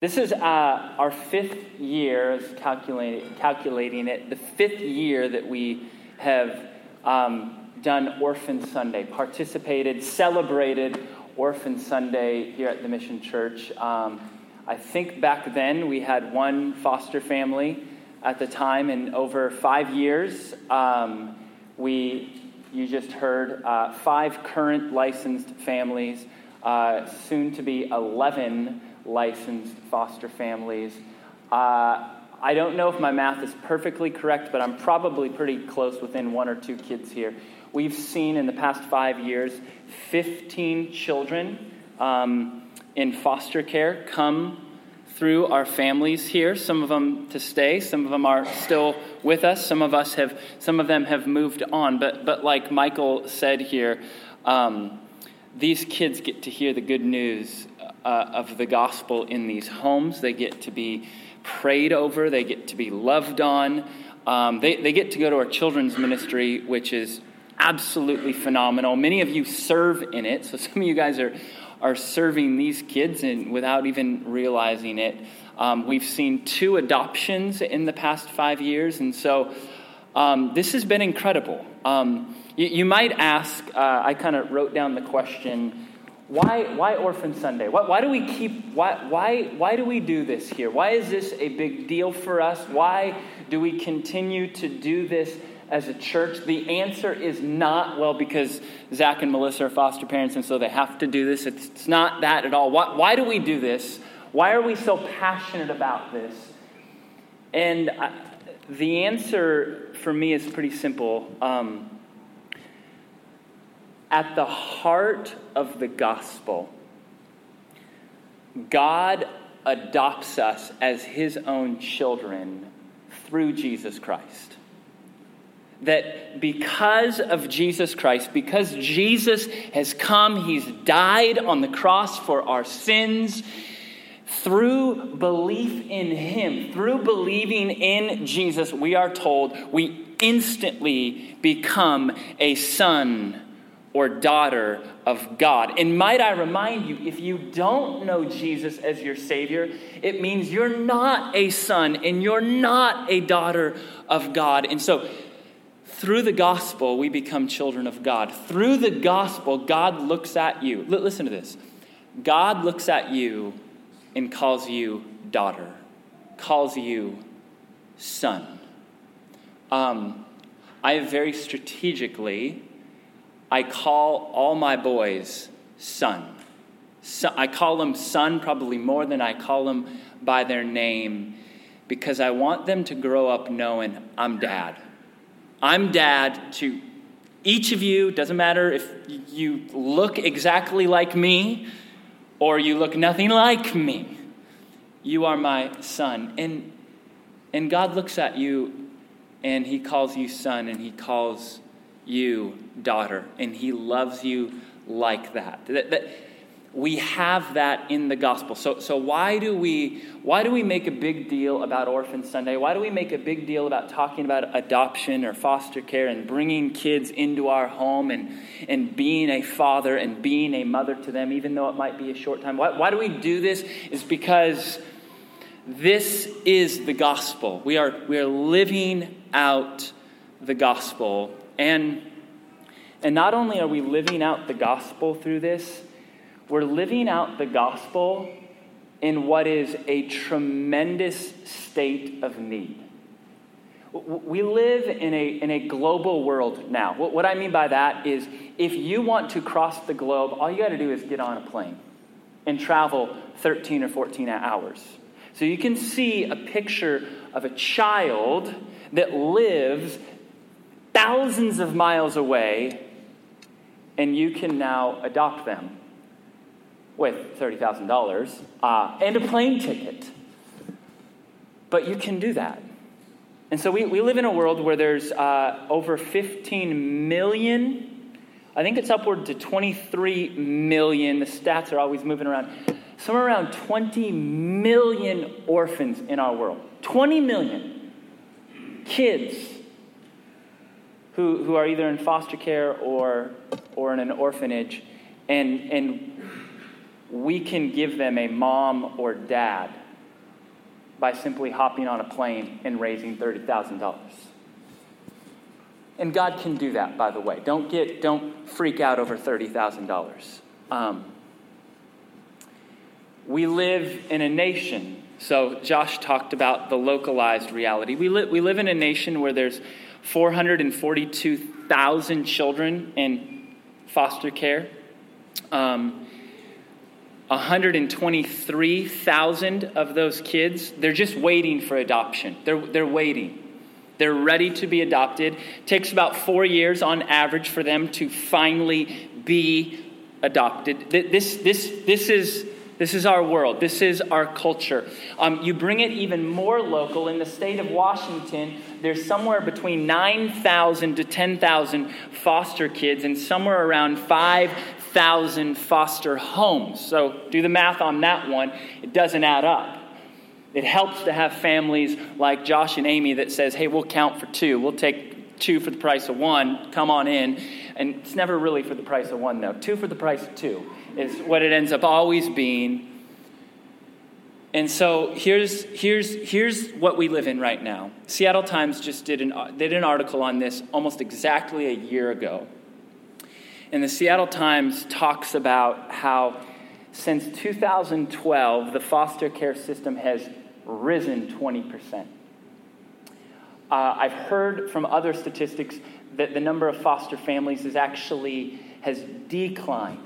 This is uh, our fifth year, calculating, calculating it, the fifth year that we have um, done Orphan Sunday, participated, celebrated Orphan Sunday here at the Mission Church. Um, I think back then we had one foster family at the time, and over five years, um, we, you just heard, uh, five current licensed families, uh, soon to be 11 licensed foster families. Uh, I don't know if my math is perfectly correct, but I'm probably pretty close within one or two kids here. We've seen in the past five years 15 children um, in foster care come through our families here. Some of them to stay, some of them are still with us. Some of us have, some of them have moved on. But, but like Michael said here, um, these kids get to hear the good news uh, of the gospel in these homes. They get to be prayed over, they get to be loved on. Um, they, they get to go to our children's ministry, which is absolutely phenomenal. Many of you serve in it, so some of you guys are, are serving these kids and without even realizing it. Um, we've seen two adoptions in the past five years, and so um, this has been incredible. Um, you, you, might ask, uh, I kind of wrote down the question why, why Orphan Sunday? Why, why do we keep, why, why, why do we do this here? Why is this a big deal for us? Why do we continue to do this as a church? The answer is not, well, because Zach and Melissa are foster parents and so they have to do this. It's, it's not that at all. Why, why, do we do this? Why are we so passionate about this? And I, the answer for me is pretty simple. Um, at the heart of the gospel, God adopts us as his own children through Jesus Christ. That because of Jesus Christ, because Jesus has come, he's died on the cross for our sins, through belief in him, through believing in Jesus, we are told we instantly become a son or daughter of God. And might I remind you, if you don't know Jesus as your Savior, it means you're not a son and you're not a daughter of God. And so, through the gospel, we become children of God. Through the gospel, God looks at you. L- listen to this God looks at you and calls you daughter, calls you son. Um, I very strategically I call all my boys son. So I call them son probably more than I call them by their name because I want them to grow up knowing I'm dad. I'm dad to each of you. Doesn't matter if you look exactly like me or you look nothing like me. You are my son. And, and God looks at you and he calls you son and he calls you daughter, and he loves you like that. that, that we have that in the gospel. So, so why do we why do we make a big deal about Orphan Sunday? Why do we make a big deal about talking about adoption or foster care and bringing kids into our home and, and being a father and being a mother to them, even though it might be a short time? Why, why do we do this? Is because this is the gospel. We are, we are living out the gospel and, and not only are we living out the gospel through this, we're living out the gospel in what is a tremendous state of need. We live in a, in a global world now. What I mean by that is if you want to cross the globe, all you got to do is get on a plane and travel 13 or 14 hours. So you can see a picture of a child that lives thousands of miles away, and you can now adopt them with $30,000 uh, and a plane ticket. But you can do that. And so we, we live in a world where there's uh, over 15 million, I think it's upward to 23 million. The stats are always moving around. Somewhere around 20 million orphans in our world. 20 million kids who, who are either in foster care or, or in an orphanage, and, and we can give them a mom or dad by simply hopping on a plane and raising $30,000. And God can do that, by the way. Don't get, don't freak out over $30,000. Um, we live in a nation. So Josh talked about the localized reality. We, li- we live in a nation where there's 442,000 children in foster care. Um, 123,000 of those kids, they're just waiting for adoption. They're, they're waiting. They're ready to be adopted. It takes about four years on average for them to finally be adopted. This, this, this, is, this is our world. This is our culture. Um, you bring it even more local. In the state of Washington, there's somewhere between 9,000 to 10,000 foster kids and somewhere around 5,000 foster homes. So do the math on that one. It doesn't add up. It helps to have families like Josh and Amy that says, hey, we'll count for two. We'll take two for the price of one. Come on in. And it's never really for the price of one, though. Two for the price of two is what it ends up always being. And so here's, here's, here's what we live in right now. Seattle Times just did an, did an article on this almost exactly a year ago. And the Seattle Times talks about how since 2012, the foster care system has risen 20%. Uh, I've heard from other statistics that the number of foster families is actually has declined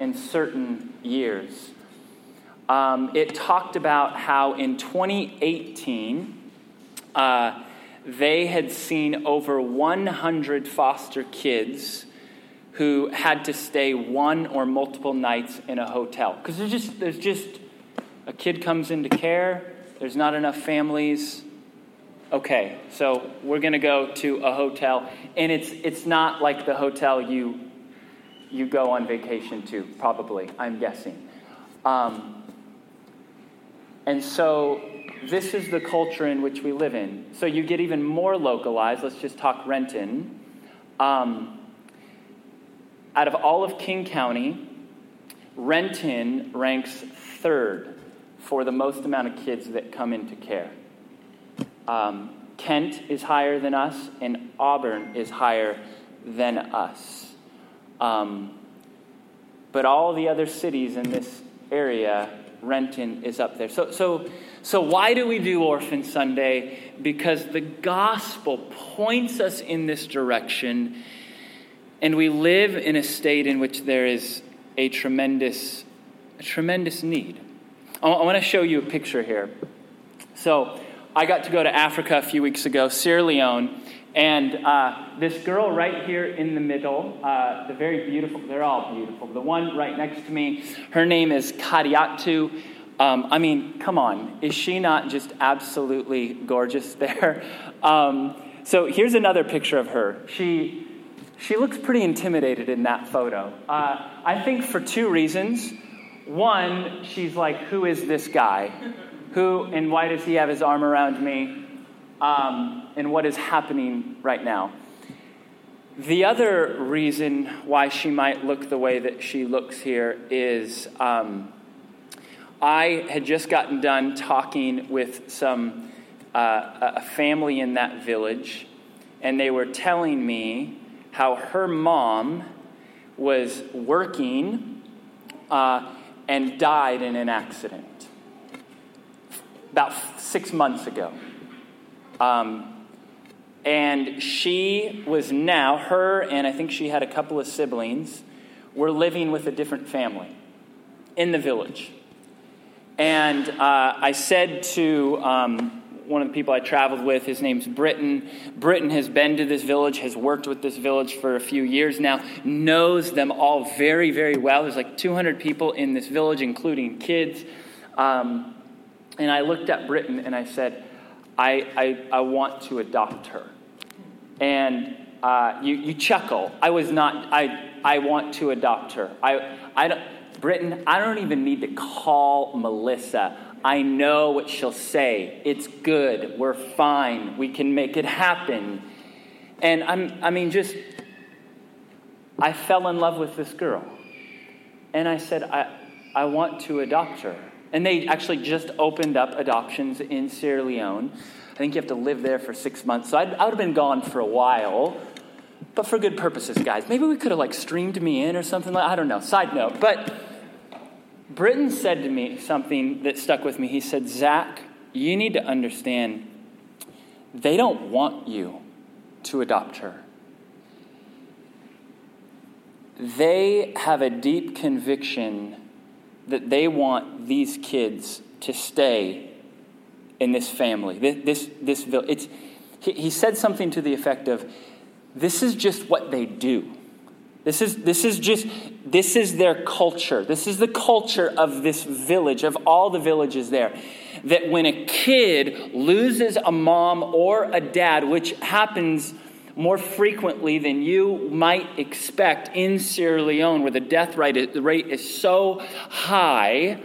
in certain years. Um, it talked about how in 2018 uh, they had seen over 100 foster kids who had to stay one or multiple nights in a hotel because there's just there's just a kid comes into care there's not enough families okay so we're going to go to a hotel and it's it's not like the hotel you you go on vacation to probably i'm guessing. Um, and so this is the culture in which we live in. So you get even more localized let's just talk renton. Um, out of all of King County, Renton ranks third for the most amount of kids that come into care. Um, Kent is higher than us, and Auburn is higher than us. Um, but all the other cities in this area, Renton is up there. So, so, so why do we do Orphan Sunday? Because the gospel points us in this direction and we live in a state in which there is a tremendous, a tremendous need. I want to show you a picture here. So, I got to go to Africa a few weeks ago, Sierra Leone, and uh, this girl right here in the middle, uh, the very beautiful, they're all beautiful. The one right next to me, her name is Kadiatu. Um, I mean, come on, is she not just absolutely gorgeous there? Um, so here's another picture of her. She she looks pretty intimidated in that photo. Uh, I think for two reasons. One, she's like, Who is this guy? Who and why does he have his arm around me? Um, and what is happening right now? The other reason why she might look the way that she looks here is um, I had just gotten done talking with some uh, a family in that village, and they were telling me how her mom was working uh, and died in an accident about six months ago. Um, and she was now, her and I think she had a couple of siblings, were living with a different family in the village. And uh, I said to um, one of the people I traveled with. His name's Britton. Britton has been to this village, has worked with this village for a few years now, knows them all very, very well. There's like 200 people in this village, including kids. Um, and I looked at Britton and I said, I, I, I want to adopt her. And uh, you, you chuckle. I was not, I, I want to adopt her. I, I don't, Britton, I don't even need to call Melissa. I know what she'll say. It's good. We're fine. We can make it happen. And I'm, I mean, just, I fell in love with this girl. And I said, I, I want to adopt her. And they actually just opened up adoptions in Sierra Leone. I think you have to live there for six months. So I'd, I would have been gone for a while, but for good purposes, guys. Maybe we could have like streamed me in or something like I don't know. Side note. But Britton said to me something that stuck with me. He said, Zach, you need to understand they don't want you to adopt her. They have a deep conviction that they want these kids to stay in this family, this, this, this it's, he, he said something to the effect of, this is just what they do. This is, this is just, this is their culture. This is the culture of this village, of all the villages there. That when a kid loses a mom or a dad, which happens more frequently than you might expect in Sierra Leone, where the death rate is so high,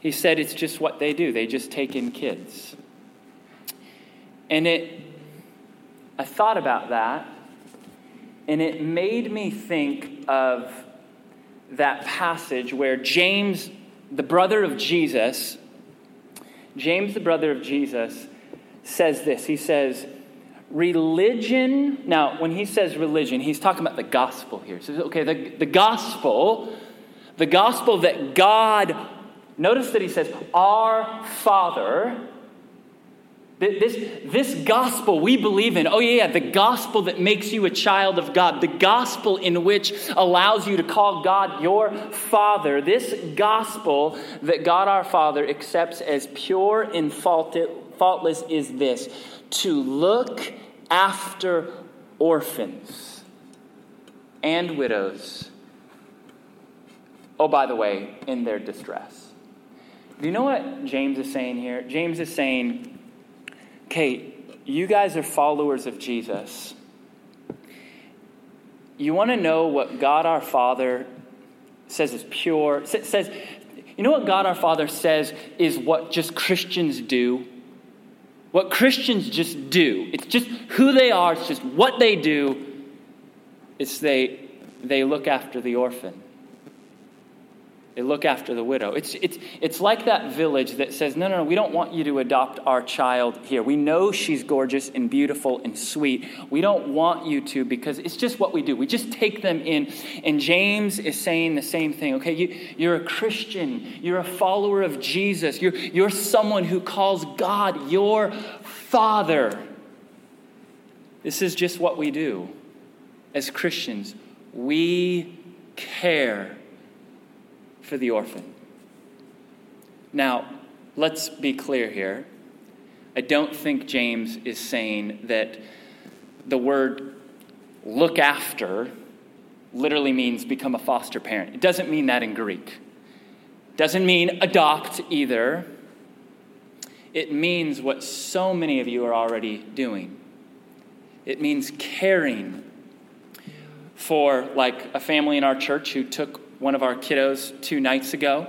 he said it's just what they do. They just take in kids. And it, I thought about that, and it made me think of that passage where James, the brother of Jesus, James, the brother of Jesus, says this. He says, Religion, now, when he says religion, he's talking about the gospel here. Okay, the, the gospel, the gospel that God Notice that he says, Our Father. This, this gospel we believe in, oh, yeah, the gospel that makes you a child of God, the gospel in which allows you to call God your Father, this gospel that God our Father accepts as pure and faultless is this to look after orphans and widows. Oh, by the way, in their distress. Do you know what James is saying here? James is saying, Kate, you guys are followers of Jesus. You want to know what God our Father says is pure, says, you know what God our Father says is what just Christians do? What Christians just do. It's just who they are, it's just what they do. It's they, they look after the orphan. They look after the widow. It's, it's, it's like that village that says, no, no, no, we don't want you to adopt our child here. We know she's gorgeous and beautiful and sweet. We don't want you to because it's just what we do. We just take them in. And James is saying the same thing. Okay, you, you're a Christian, you're a follower of Jesus, you're, you're someone who calls God your Father. This is just what we do as Christians. We care for the orphan. Now, let's be clear here. I don't think James is saying that the word look after literally means become a foster parent. It doesn't mean that in Greek. It doesn't mean adopt either. It means what so many of you are already doing. It means caring for like a family in our church who took one of our kiddos two nights ago.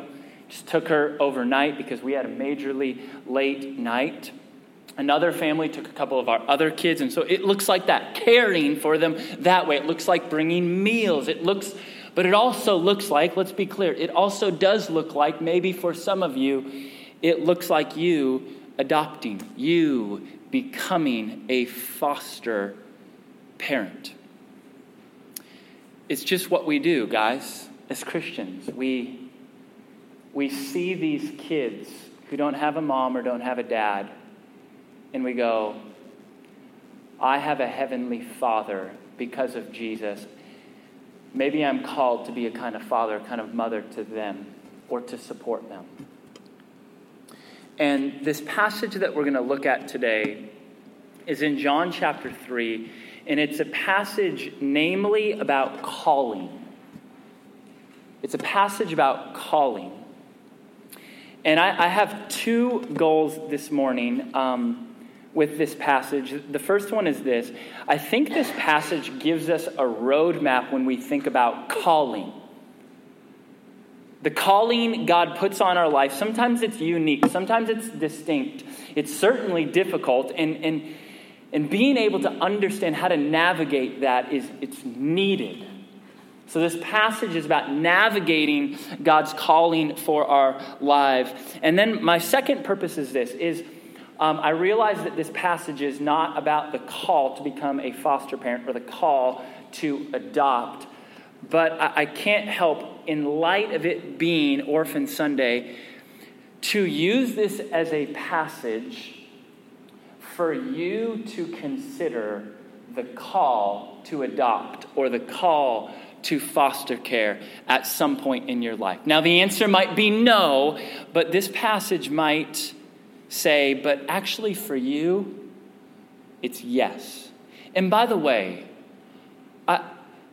Just took her overnight because we had a majorly late night. Another family took a couple of our other kids, and so it looks like that, caring for them that way. It looks like bringing meals. It looks, but it also looks like, let's be clear, it also does look like, maybe for some of you, it looks like you adopting, you becoming a foster parent. It's just what we do, guys as Christians, we, we see these kids who don't have a mom or don't have a dad, and we go, I have a heavenly father because of Jesus. Maybe I'm called to be a kind of father, kind of mother to them, or to support them. And this passage that we're going to look at today is in John chapter 3, and it's a passage namely about calling. It's a passage about calling. And I, I have two goals this morning um, with this passage. The first one is this I think this passage gives us a roadmap when we think about calling. The calling God puts on our life, sometimes it's unique, sometimes it's distinct. It's certainly difficult, and, and, and being able to understand how to navigate that is it's needed. So, this passage is about navigating God's calling for our lives. And then, my second purpose is this is um, I realize that this passage is not about the call to become a foster parent or the call to adopt. But I, I can't help, in light of it being Orphan Sunday, to use this as a passage for you to consider the call to adopt or the call to foster care at some point in your life. Now, the answer might be no, but this passage might say, but actually for you, it's yes. And by the way, I,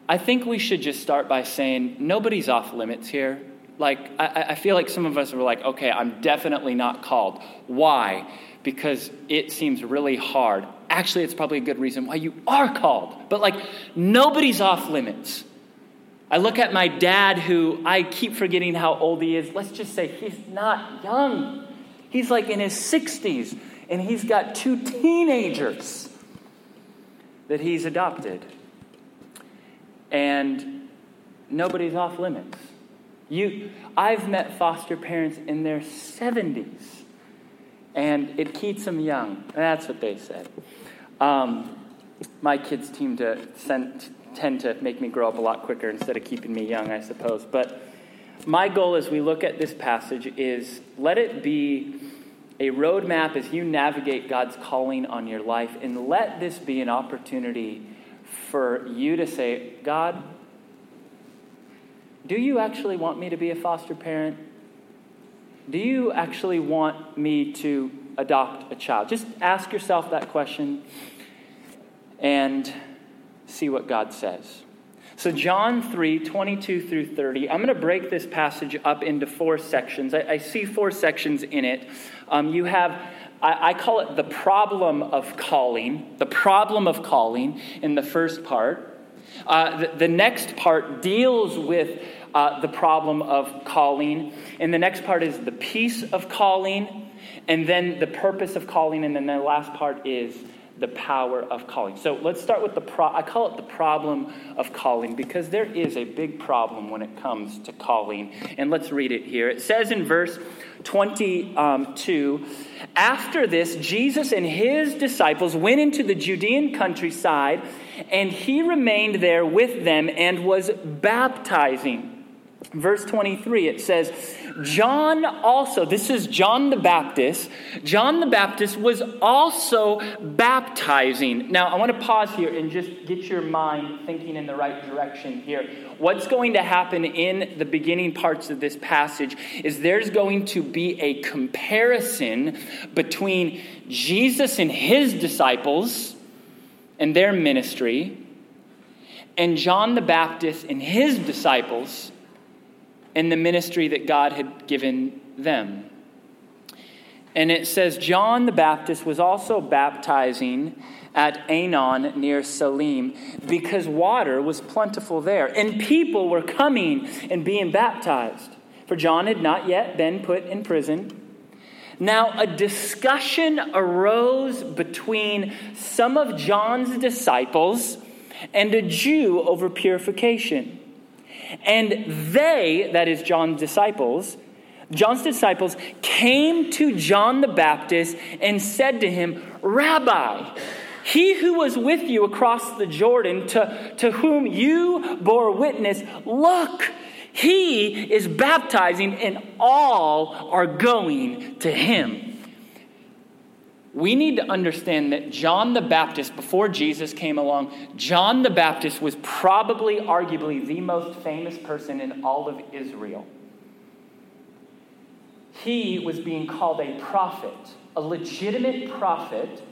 I think we should just start by saying nobody's off limits here. Like, I, I feel like some of us are like, okay, I'm definitely not called. Why? Because it seems really hard. Actually, it's probably a good reason why you are called. But, like, nobody's off limits. I look at my dad, who I keep forgetting how old he is. Let's just say he's not young. He's like in his 60s, and he's got two teenagers that he's adopted. And nobody's off limits. You, I've met foster parents in their 70s, and it keeps them young. That's what they said. Um, my kids seem to send, tend to make me grow up a lot quicker instead of keeping me young, I suppose. But my goal as we look at this passage is let it be a roadmap as you navigate God's calling on your life, and let this be an opportunity for you to say, God, do you actually want me to be a foster parent? Do you actually want me to adopt a child? Just ask yourself that question and see what God says. So, John 3 22 through 30, I'm going to break this passage up into four sections. I, I see four sections in it. Um, you have, I, I call it the problem of calling, the problem of calling in the first part. Uh, the, the, next part deals with uh, the problem of calling, and the next part is the peace of calling, and then the purpose of calling, and then the last part is the power of calling. So let's start with the pro- I call it the problem of calling because there is a big problem when it comes to calling. And let's read it here. It says in verse 22 um, After this, Jesus and his disciples went into the Judean countryside, and he remained there with them and was baptizing. Verse 23, it says, John also, this is John the Baptist, John the Baptist was also baptizing. Now, I want to pause here and just get your mind thinking in the right direction here. What's going to happen in the beginning parts of this passage is there's going to be a comparison between Jesus and his disciples and their ministry, and John the Baptist and his disciples and the ministry that God had given them. And it says John the Baptist was also baptizing at Aenon near Salim because water was plentiful there, and people were coming and being baptized. For John had not yet been put in prison. Now, a discussion arose between some of John's disciples and a Jew over purification. And they, that is John's disciples, John's disciples came to John the Baptist and said to him, Rabbi, he who was with you across the Jordan, to, to whom you bore witness, look, he is baptizing, and all are going to him we need to understand that John the Baptist, before Jesus came along, John the Baptist was probably, arguably, the most famous person in all of Israel. He was being called a prophet, a legitimate prophet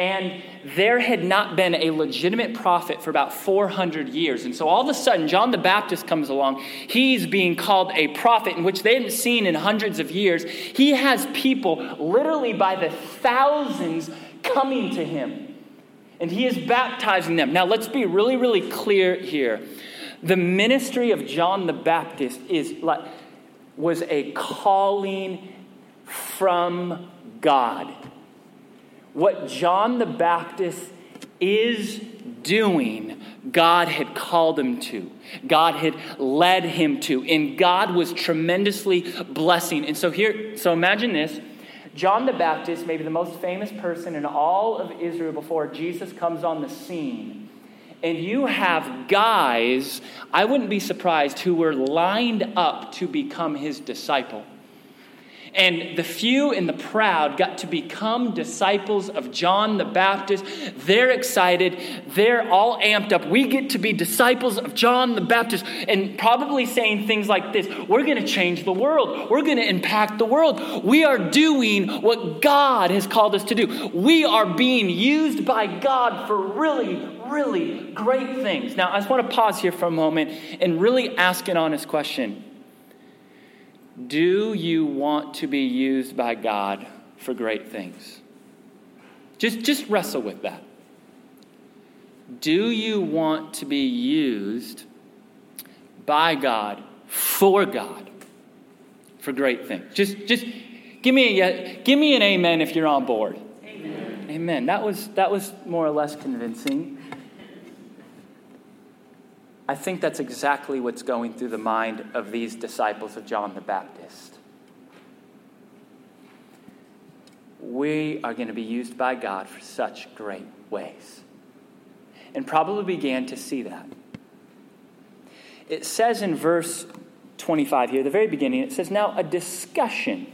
and there had not been a legitimate prophet for about 400 years. And so all of a sudden, John the Baptist comes along. He's being called a prophet, in which they hadn't seen in hundreds of years. He has people literally by the thousands coming to him. And he is baptizing them. Now, let's be really, really clear here. The ministry of John the Baptist is like, was a calling from God what John the Baptist is doing God had called him to, God had led him to, and God was tremendously blessing. And so here, so imagine this. John the Baptist, maybe the most famous person in all of Israel before Jesus comes on the scene. And you have guys, I wouldn't be surprised, who were lined up to become his disciple. And the few and the proud got to become disciples of John the Baptist. They're excited. They're all amped up. We get to be disciples of John the Baptist and probably saying things like this We're going to change the world. We're going to impact the world. We are doing what God has called us to do. We are being used by God for really, really great things. Now, I just want to pause here for a moment and really ask an honest question. Do you want to be used by God for great things? Just, just wrestle with that. Do you want to be used by God, for God, for great things? Just, just give me a give me an amen if you're on board. Amen. Amen. That was that was more or less convincing. I think that's exactly what's going through the mind of these disciples of John the Baptist. We are going to be used by God for such great ways. And probably began to see that. It says in verse 25 here, the very beginning, it says, Now a discussion.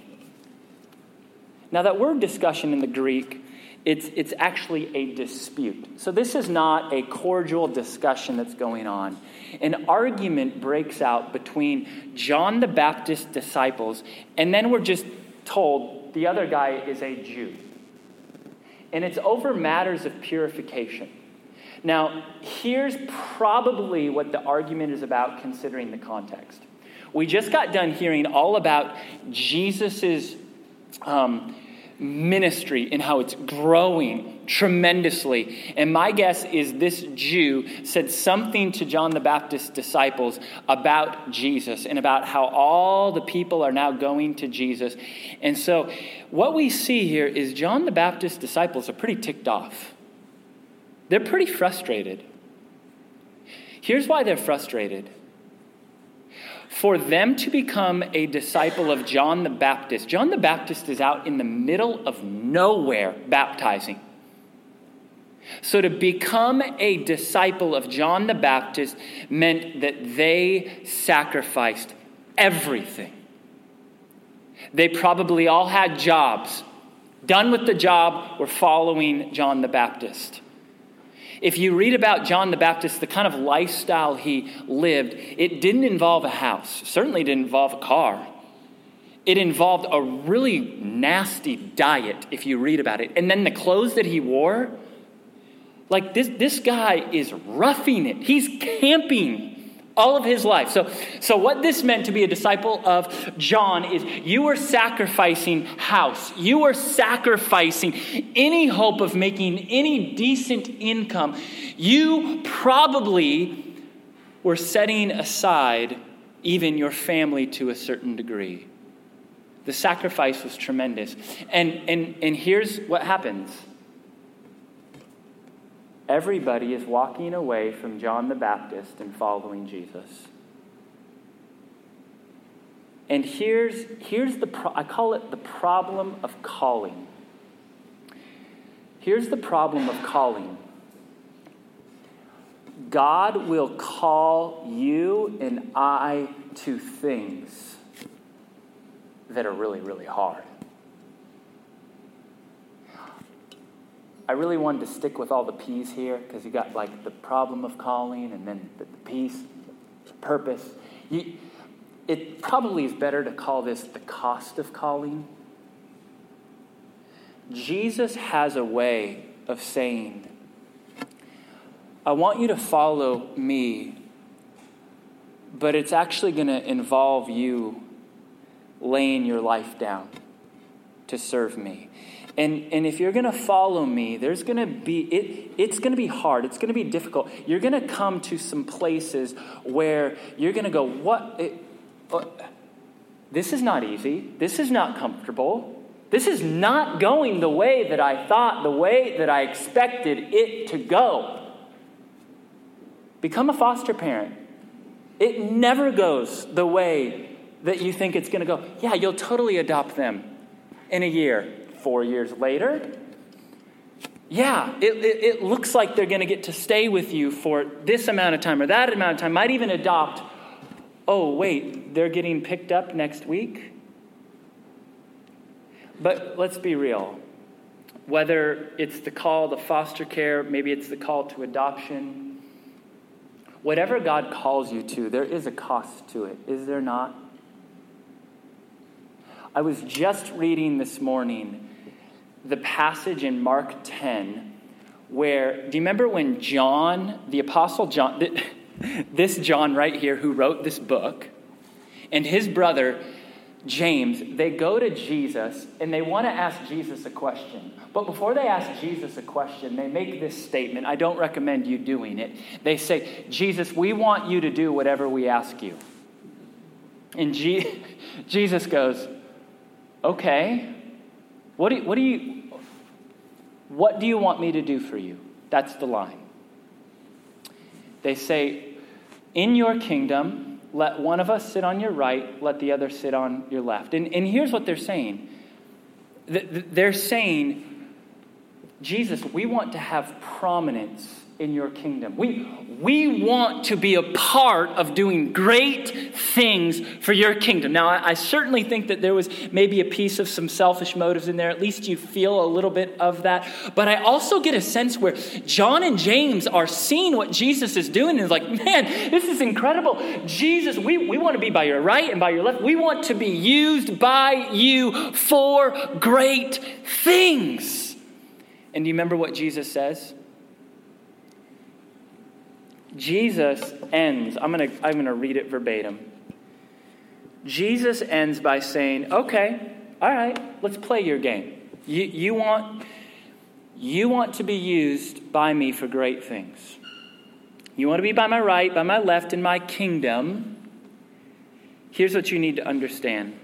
Now, that word discussion in the Greek it's, it's actually a dispute. So, this is not a cordial discussion that's going on. An argument breaks out between John the Baptist's disciples, and then we're just told the other guy is a Jew. And it's over matters of purification. Now, here's probably what the argument is about considering the context. We just got done hearing all about Jesus' um, ministry and how it's growing tremendously. And my guess is this Jew said something to John the Baptist's disciples about Jesus and about how all the people are now going to Jesus. And so, what we see here is John the Baptist's disciples are pretty ticked off. They're pretty frustrated. Here's why they're frustrated for them to become a disciple of John the Baptist. John the Baptist is out in the middle of nowhere baptizing. So to become a disciple of John the Baptist meant that they sacrificed everything. They probably all had jobs. Done with the job, were following John the Baptist. If you read about John the Baptist, the kind of lifestyle he lived, it didn't involve a house, certainly didn't involve a car. It involved a really nasty diet, if you read about it. And then the clothes that he wore, like this, this guy is roughing it. He's camping all of his life. So, so what this meant to be a disciple of John is you were sacrificing house. You were sacrificing any hope of making any decent income. You probably were setting aside even your family to a certain degree. The sacrifice was tremendous. And, and, and here's what happens everybody is walking away from John the Baptist and following Jesus. And here's, here's the, pro- I call it the problem of calling. Here's the problem of calling God will call you and I to things that are really, really hard. I really wanted to stick with all the P's here because you got like the problem of calling and then the, the peace, the purpose. You, it probably is better to call this the cost of calling. Jesus has a way of saying, I want you to follow me, but it's actually going to involve you laying your life down to serve me. And, and if you're going to follow me, there's going to be, it, it's going to be hard. It's going to be difficult. You're going to come to some places where you're going to go, what? It, uh, this is not easy. This is not comfortable. This is not going the way that I thought, the way that I expected it to go. become a foster parent. It never goes the way that you think it's going to go. Yeah, you'll totally adopt them in a year. Four years later, yeah, it, it, it looks like they're going to get to stay with you for this amount of time or that amount of time, might even adopt. Oh, wait, they're getting picked up next week? But let's be real. Whether it's the call to foster care, maybe it's the call to adoption, whatever God calls you to, there is a cost to it, is there not? I was just reading this morning the passage in Mark 10 where, do you remember when John, the Apostle John, this John right here who wrote this book, and his brother James, they go to Jesus and they want to ask Jesus a question. But before they ask Jesus a question, they make this statement. I don't recommend you doing it. They say, Jesus, we want you to do whatever we ask you. And G- Jesus goes, Okay, what do, what do you what do you want me to do for you? That's the line. They say, In your kingdom, let one of us sit on your right, let the other sit on your left. And, and here's what they're saying they're saying, Jesus, we want to have prominence in your kingdom. We, we want to be a part of doing great things for your kingdom. Now, I, I, certainly think that there was maybe a piece of some selfish motives in there. At least you feel a little bit of that. But I also get a sense where John and James are seeing what Jesus is doing and is like, man, this is incredible. Jesus, we, we want to be by your right and by your left. We want to be used by you for great things. And do you remember what Jesus says? Jesus ends, I'm going to I'm going to read it verbatim. Jesus ends by saying, "Okay, all right, let's play your game. You, you, want, you want to be used by me for great things. You want to be by my right, by my left in my kingdom. Here's what you need to understand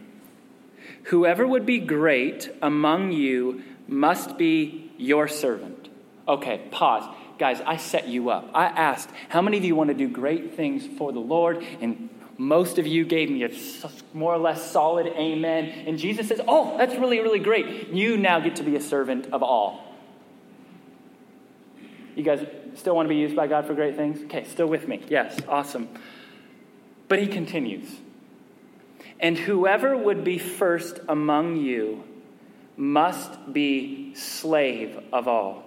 Whoever would be great among you must be your servant. Okay, pause. Guys, I set you up. I asked, how many of you want to do great things for the Lord? And most of you gave me a more or less solid amen. And Jesus says, Oh, that's really, really great. You now get to be a servant of all. You guys still want to be used by God for great things? Okay, still with me. Yes, awesome. But he continues. And whoever would be first among you must be slave of all.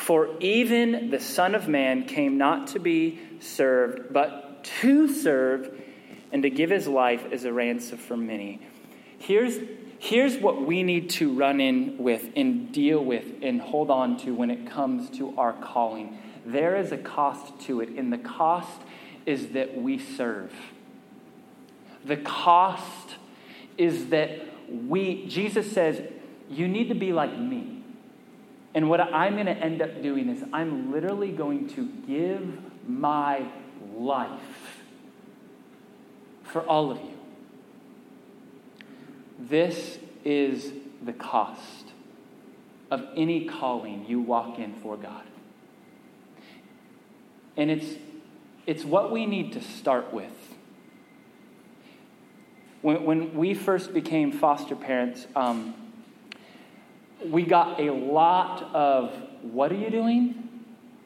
For even the Son of Man came not to be served, but to serve and to give his life as a ransom for many. Here's, here's what we need to run in with and deal with and hold on to when it comes to our calling. There is a cost to it, and the cost is that we serve. The cost is that we, Jesus says, you need to be like me. And what I'm going to end up doing is I'm literally going to give my life for all of you. This is the cost of any calling you walk in for God. And it's, it's what we need to start with. When, when we first became foster parents, um, we got a lot of what are you doing?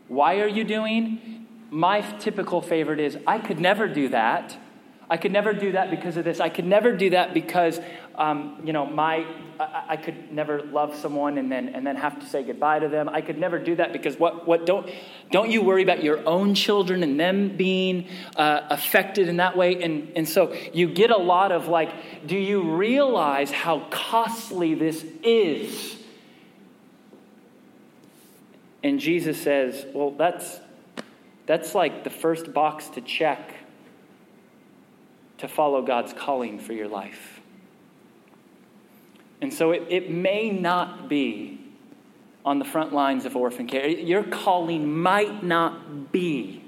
Why are you doing? My typical favorite is I could never do that. I could never do that because of this. I could never do that because, um, you know, my I, I, could never love someone and then and then have to say goodbye to them. I could never do that because what what don't don't you worry about your own children and them being uh, affected in that way? And and so you get a lot of like, do you realize how costly this is? And Jesus says, well, that's, that's like the first box to check to follow God's calling for your life. And so it, it may not be on the front lines of orphan care. Your calling might not be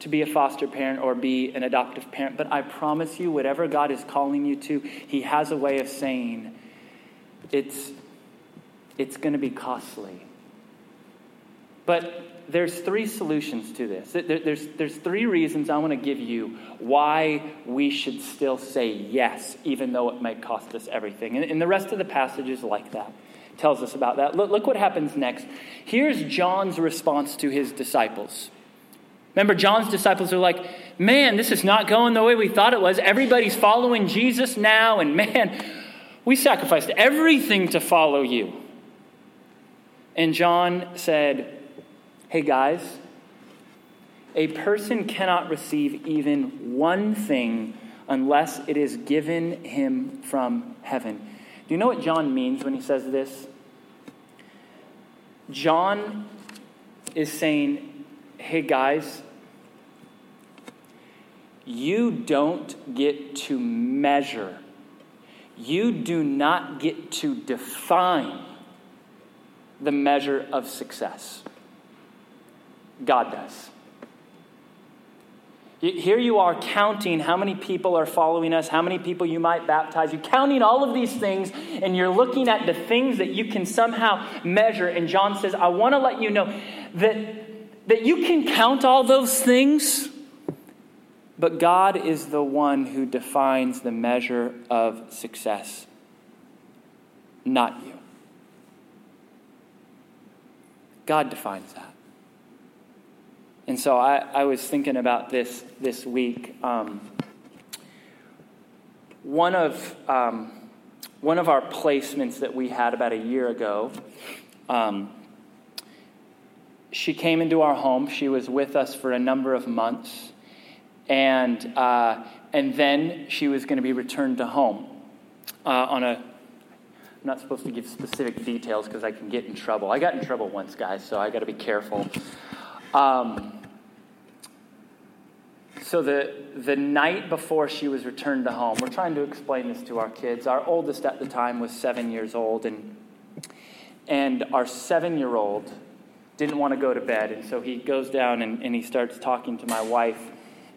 to be a foster parent or be an adoptive parent, but I promise you, whatever God is calling you to, He has a way of saying it's, it's going to be costly. But there's three solutions to this. There's, there's three reasons I want to give you why we should still say yes, even though it might cost us everything. And, and the rest of the passage is like that, tells us about that. Look, look what happens next. Here's John's response to his disciples. Remember, John's disciples are like, man, this is not going the way we thought it was. Everybody's following Jesus now, and man, we sacrificed everything to follow you. And John said, Hey guys, a person cannot receive even one thing unless it is given him from heaven. Do you know what John means when he says this? John is saying, hey guys, you don't get to measure, you do not get to define the measure of success. God does. Here you are counting how many people are following us, how many people you might baptize. You're counting all of these things, and you're looking at the things that you can somehow measure. And John says, I want to let you know that, that you can count all those things, but God is the one who defines the measure of success, not you. God defines that. And so I, I was thinking about this this week. Um, one of um, one of our placements that we had about a year ago, um, she came into our home. She was with us for a number of months, and uh, and then she was going to be returned to home uh, on a. I'm not supposed to give specific details because I can get in trouble. I got in trouble once, guys, so I got to be careful. Um, so the, the night before she was returned to home, we're trying to explain this to our kids. Our oldest at the time was seven years old, and, and our seven year old didn't want to go to bed. And so he goes down and, and he starts talking to my wife,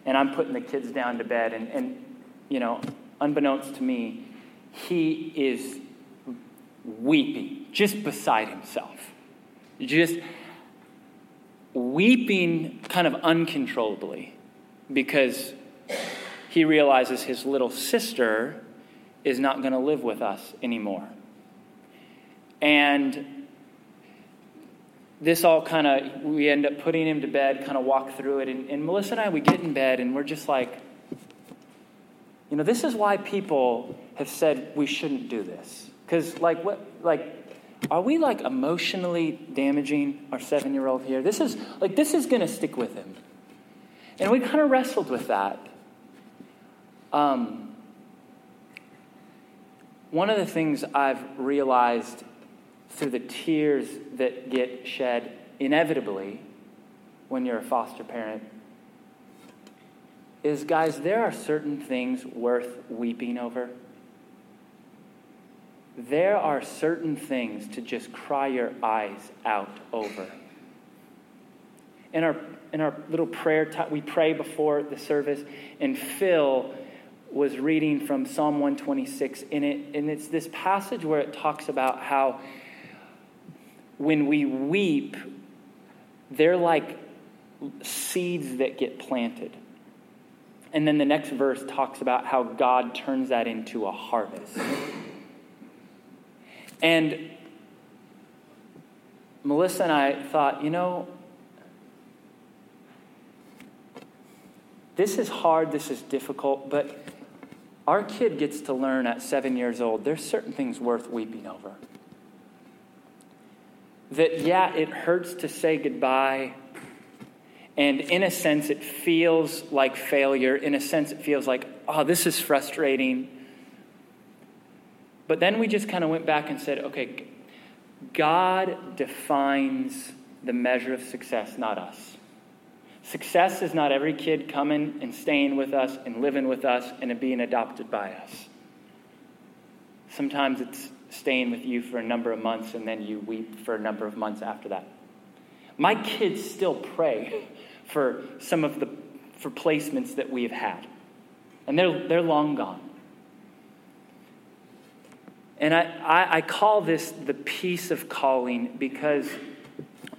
and I'm putting the kids down to bed. And, and, you know, unbeknownst to me, he is weeping, just beside himself. Just weeping kind of uncontrollably because he realizes his little sister is not going to live with us anymore. And this all kind of, we end up putting him to bed, kind of walk through it. And, and Melissa and I, we get in bed and we're just like, you know, this is why people have said we shouldn't do this. Because, like, what, like, are we like emotionally damaging our seven year old here? This is like this is going to stick with him, and we kind of wrestled with that. Um, one of the things I've realized through the tears that get shed inevitably when you're a foster parent is, guys, there are certain things worth weeping over there are certain things to just cry your eyes out over. In our, in our little prayer time, we pray before the service, and Phil was reading from Psalm 126, and, it, and it's this passage where it talks about how when we weep, they're like seeds that get planted. And then the next verse talks about how God turns that into a harvest. And Melissa and I thought, you know, this is hard, this is difficult, but our kid gets to learn at seven years old there's certain things worth weeping over. That, yeah, it hurts to say goodbye. And in a sense, it feels like failure. In a sense, it feels like, oh, this is frustrating. But then we just kind of went back and said, okay, God defines the measure of success, not us. Success is not every kid coming and staying with us and living with us and being adopted by us. Sometimes it's staying with you for a number of months and then you weep for a number of months after that. My kids still pray for some of the for placements that we have had. And they're, they're long gone. And I, I, I call this the peace of calling because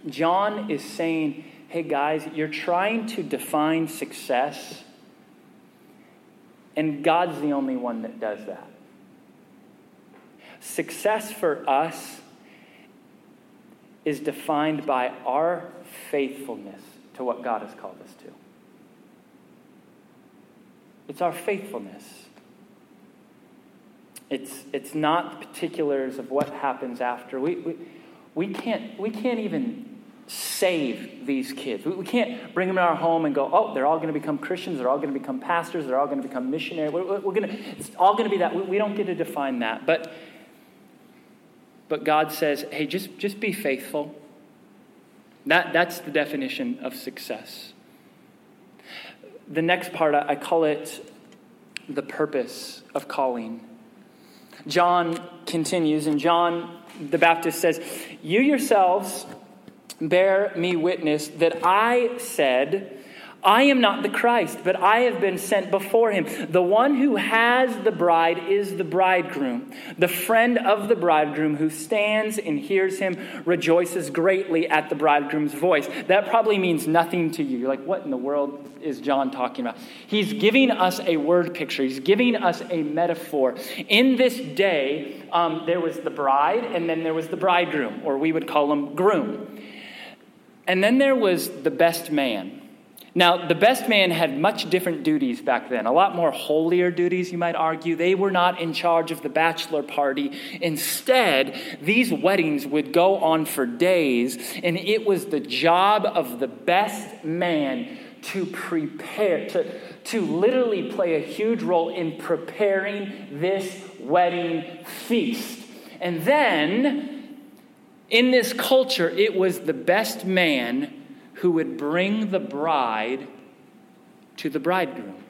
John is saying, hey guys, you're trying to define success, and God's the only one that does that. Success for us is defined by our faithfulness to what God has called us to. It's our faithfulness. It's, it's not the particulars of what happens after. We, we, we, can't, we can't even save these kids. We, we can't bring them in our home and go, oh, they're all going to become Christians, they're all going to become pastors, they're all going to become missionaries. We're, we're to, it's all going to be that. We, we don't get to define that. But, but God says, hey, just, just be faithful. That, that's the definition of success. The next part, I call it the purpose of calling. John continues, and John the Baptist says, You yourselves bear me witness that I said, I am not the Christ, but I have been sent before him. The one who has the bride is the bridegroom. The friend of the bridegroom who stands and hears him rejoices greatly at the bridegroom's voice. That probably means nothing to you. You're like, what in the world is John talking about? He's giving us a word picture, he's giving us a metaphor. In this day, um, there was the bride, and then there was the bridegroom, or we would call him groom. And then there was the best man. Now, the best man had much different duties back then, a lot more holier duties, you might argue. They were not in charge of the bachelor party. Instead, these weddings would go on for days, and it was the job of the best man to prepare, to, to literally play a huge role in preparing this wedding feast. And then, in this culture, it was the best man who would bring the bride to the bridegroom.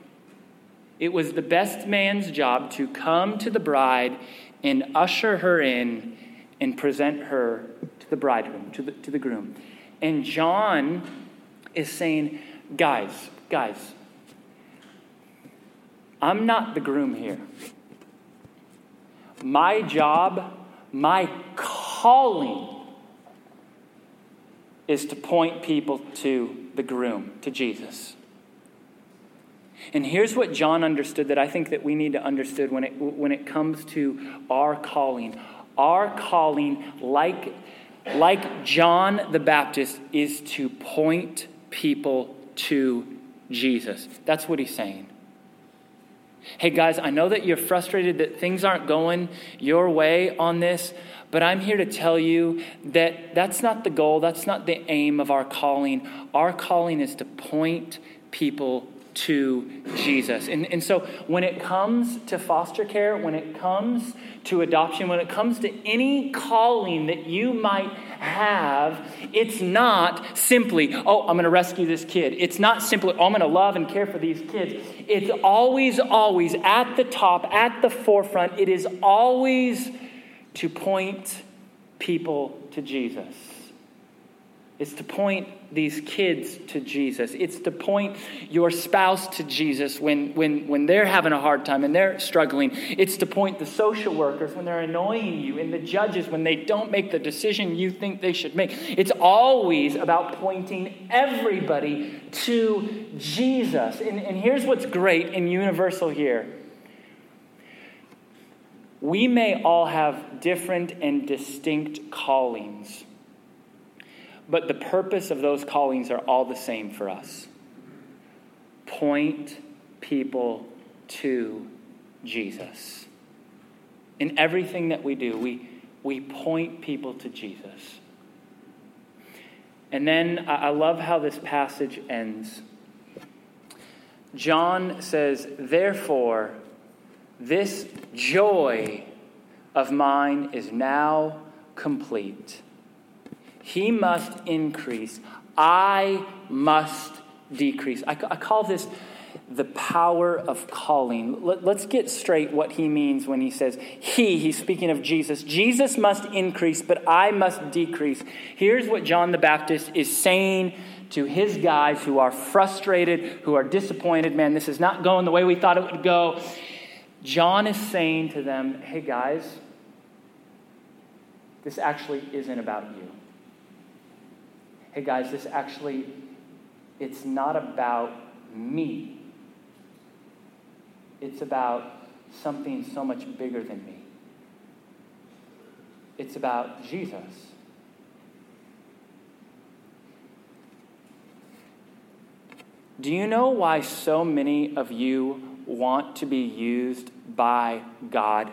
It was the best man's job to come to the bride and usher her in and present her to the bridegroom, to the, to the groom. And John is saying, guys, guys, I'm not the groom here. My job, my calling is to point people to the groom, to Jesus. And here's what John understood that I think that we need to understand when it, when it comes to our calling. Our calling, like, like John the Baptist, is to point people to Jesus. That's what he's saying. Hey guys, I know that you're frustrated that things aren't going your way on this. But I'm here to tell you that that's not the goal, that's not the aim of our calling. Our calling is to point people to Jesus. And, and so when it comes to foster care, when it comes to adoption, when it comes to any calling that you might have, it's not simply, oh, I'm going to rescue this kid. It's not simply, oh, I'm going to love and care for these kids. It's always, always at the top, at the forefront. It is always to point people to Jesus. It's to point these kids to Jesus. It's to point your spouse to Jesus when, when, when they're having a hard time and they're struggling. It's to point the social workers when they're annoying you and the judges when they don't make the decision you think they should make. It's always about pointing everybody to Jesus. And, and here's what's great and universal here we may all have different and distinct callings, but the purpose of those callings are all the same for us point people to Jesus. In everything that we do, we, we point people to Jesus. And then I love how this passage ends. John says, Therefore, this joy of mine is now complete. He must increase. I must decrease. I, I call this the power of calling. Let, us get straight what he means when he says he. He's speaking of Jesus. Jesus must increase, but I must decrease. Here's what John the Baptist is saying to his guys who are frustrated, who are disappointed. Man, this is not going the way we thought it would go. John is saying to them, hey guys, this actually isn't about you. Hey guys, this actually, it's not about me. It's about something so much bigger than me. It's about Jesus. Do you know why so many of you want to be used by God?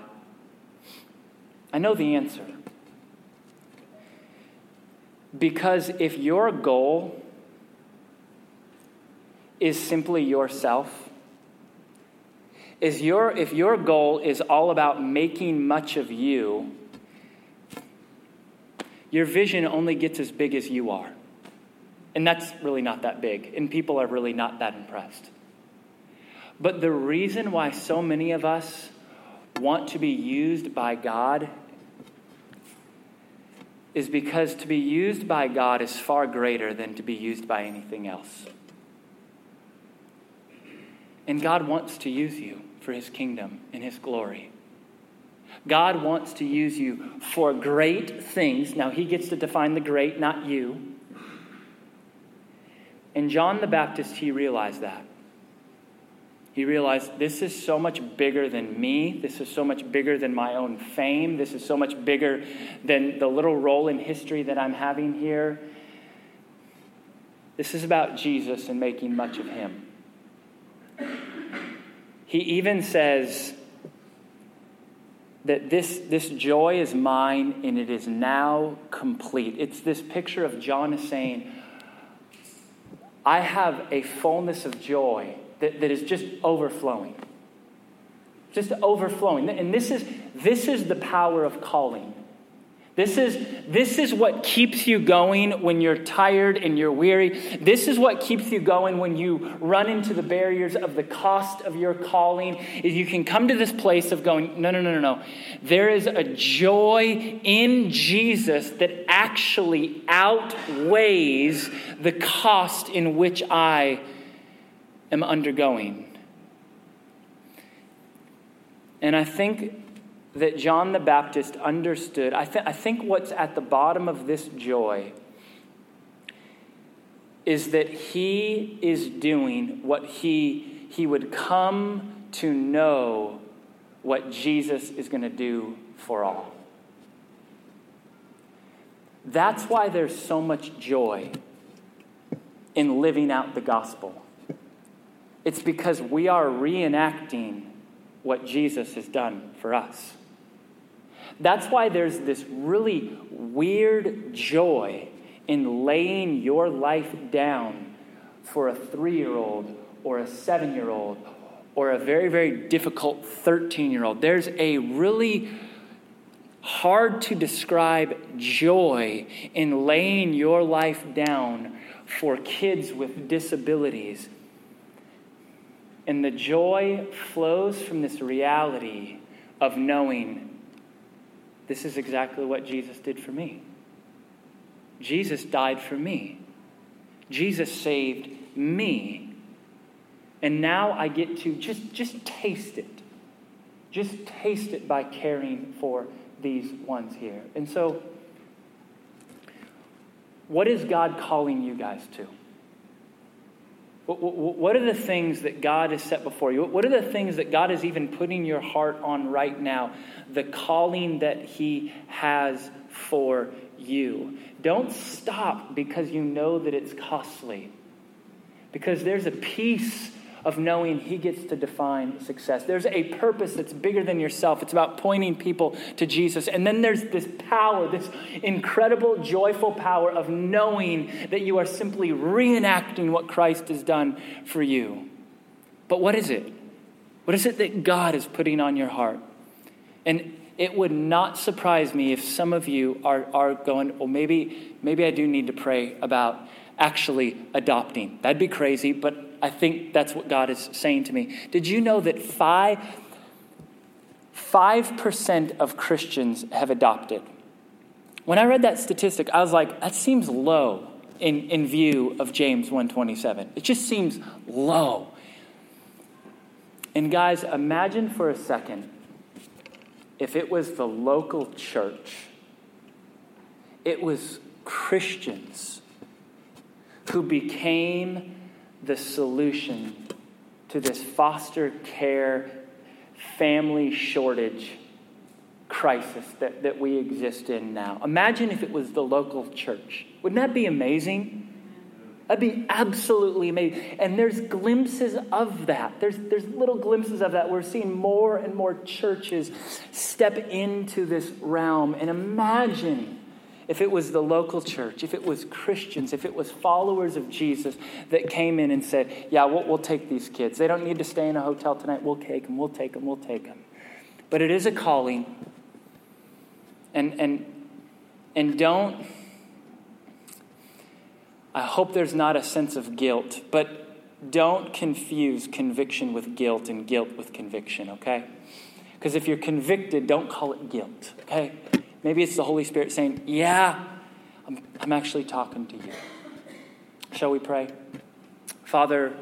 I know the answer. Because if your goal is simply yourself, is your, if your goal is all about making much of you, your vision only gets as big as you are. And that's really not that big, and people are really not that impressed. But the reason why so many of us want to be used by God is because to be used by God is far greater than to be used by anything else. And God wants to use you for his kingdom and his glory. God wants to use you for great things. Now, he gets to define the great, not you. And John the Baptist, he realized that. He realized this is so much bigger than me. This is so much bigger than my own fame. This is so much bigger than the little role in history that I'm having here. This is about Jesus and making much of him. He even says that this, this joy is mine and it is now complete. It's this picture of John is saying, I have a fullness of joy that, that is just overflowing. Just overflowing. And this is, this is the power of calling. This is, this is what keeps you going when you're tired and you're weary. This is what keeps you going when you run into the barriers of the cost of your calling. Is you can come to this place of going, no, no, no, no, no. There is a joy in Jesus that actually outweighs the cost in which I am undergoing. And I think that John the Baptist understood. I, th- I think what's at the bottom of this joy is that he is doing what he, he would come to know what Jesus is going to do for all. That's why there's so much joy in living out the gospel. It's because we are reenacting what Jesus has done for us. That's why there's this really weird joy in laying your life down for a three year old or a seven year old or a very, very difficult 13 year old. There's a really hard to describe joy in laying your life down for kids with disabilities. And the joy flows from this reality of knowing this is exactly what Jesus did for me. Jesus died for me. Jesus saved me. And now I get to just, just taste it. Just taste it by caring for these ones here. And so, what is God calling you guys to? What are the things that God has set before you? What are the things that God is even putting your heart on right now? The calling that He has for you. Don't stop because you know that it's costly. Because there's a peace of knowing He gets to define success. There's a purpose that's bigger than yourself. It's about pointing people to Jesus. And then there's this power, this incredible, joyful power of knowing that you are simply reenacting what Christ has done for you. But what is it? What is it that God is putting on your heart? And it would not surprise me if some of you are, are going, well, maybe, maybe I do need to pray about actually adopting. That'd be crazy, but I think that's what God is saying to me. Did you know that five, 5% of Christians have adopted? When I read that statistic, I was like, that seems low in, in view of James 127. It just seems low. And guys, imagine for a second if it was the local church, it was Christians who became the solution to this foster care family shortage crisis that, that we exist in now. Imagine if it was the local church. Wouldn't that be amazing? That'd be absolutely amazing. And there's glimpses of that. There's, there's little glimpses of that. We're seeing more and more churches step into this realm. And imagine if it was the local church, if it was Christians, if it was followers of Jesus that came in and said, Yeah, we'll, we'll take these kids. They don't need to stay in a hotel tonight. We'll take them, we'll take them, we'll take them. But it is a calling. And, and, and don't I hope there's not a sense of guilt, but don't confuse conviction with guilt and guilt with conviction, okay? Because if you're convicted, don't call it guilt, okay? Maybe it's the Holy Spirit saying, Yeah, I'm, I'm actually talking to you. Shall we pray? Father,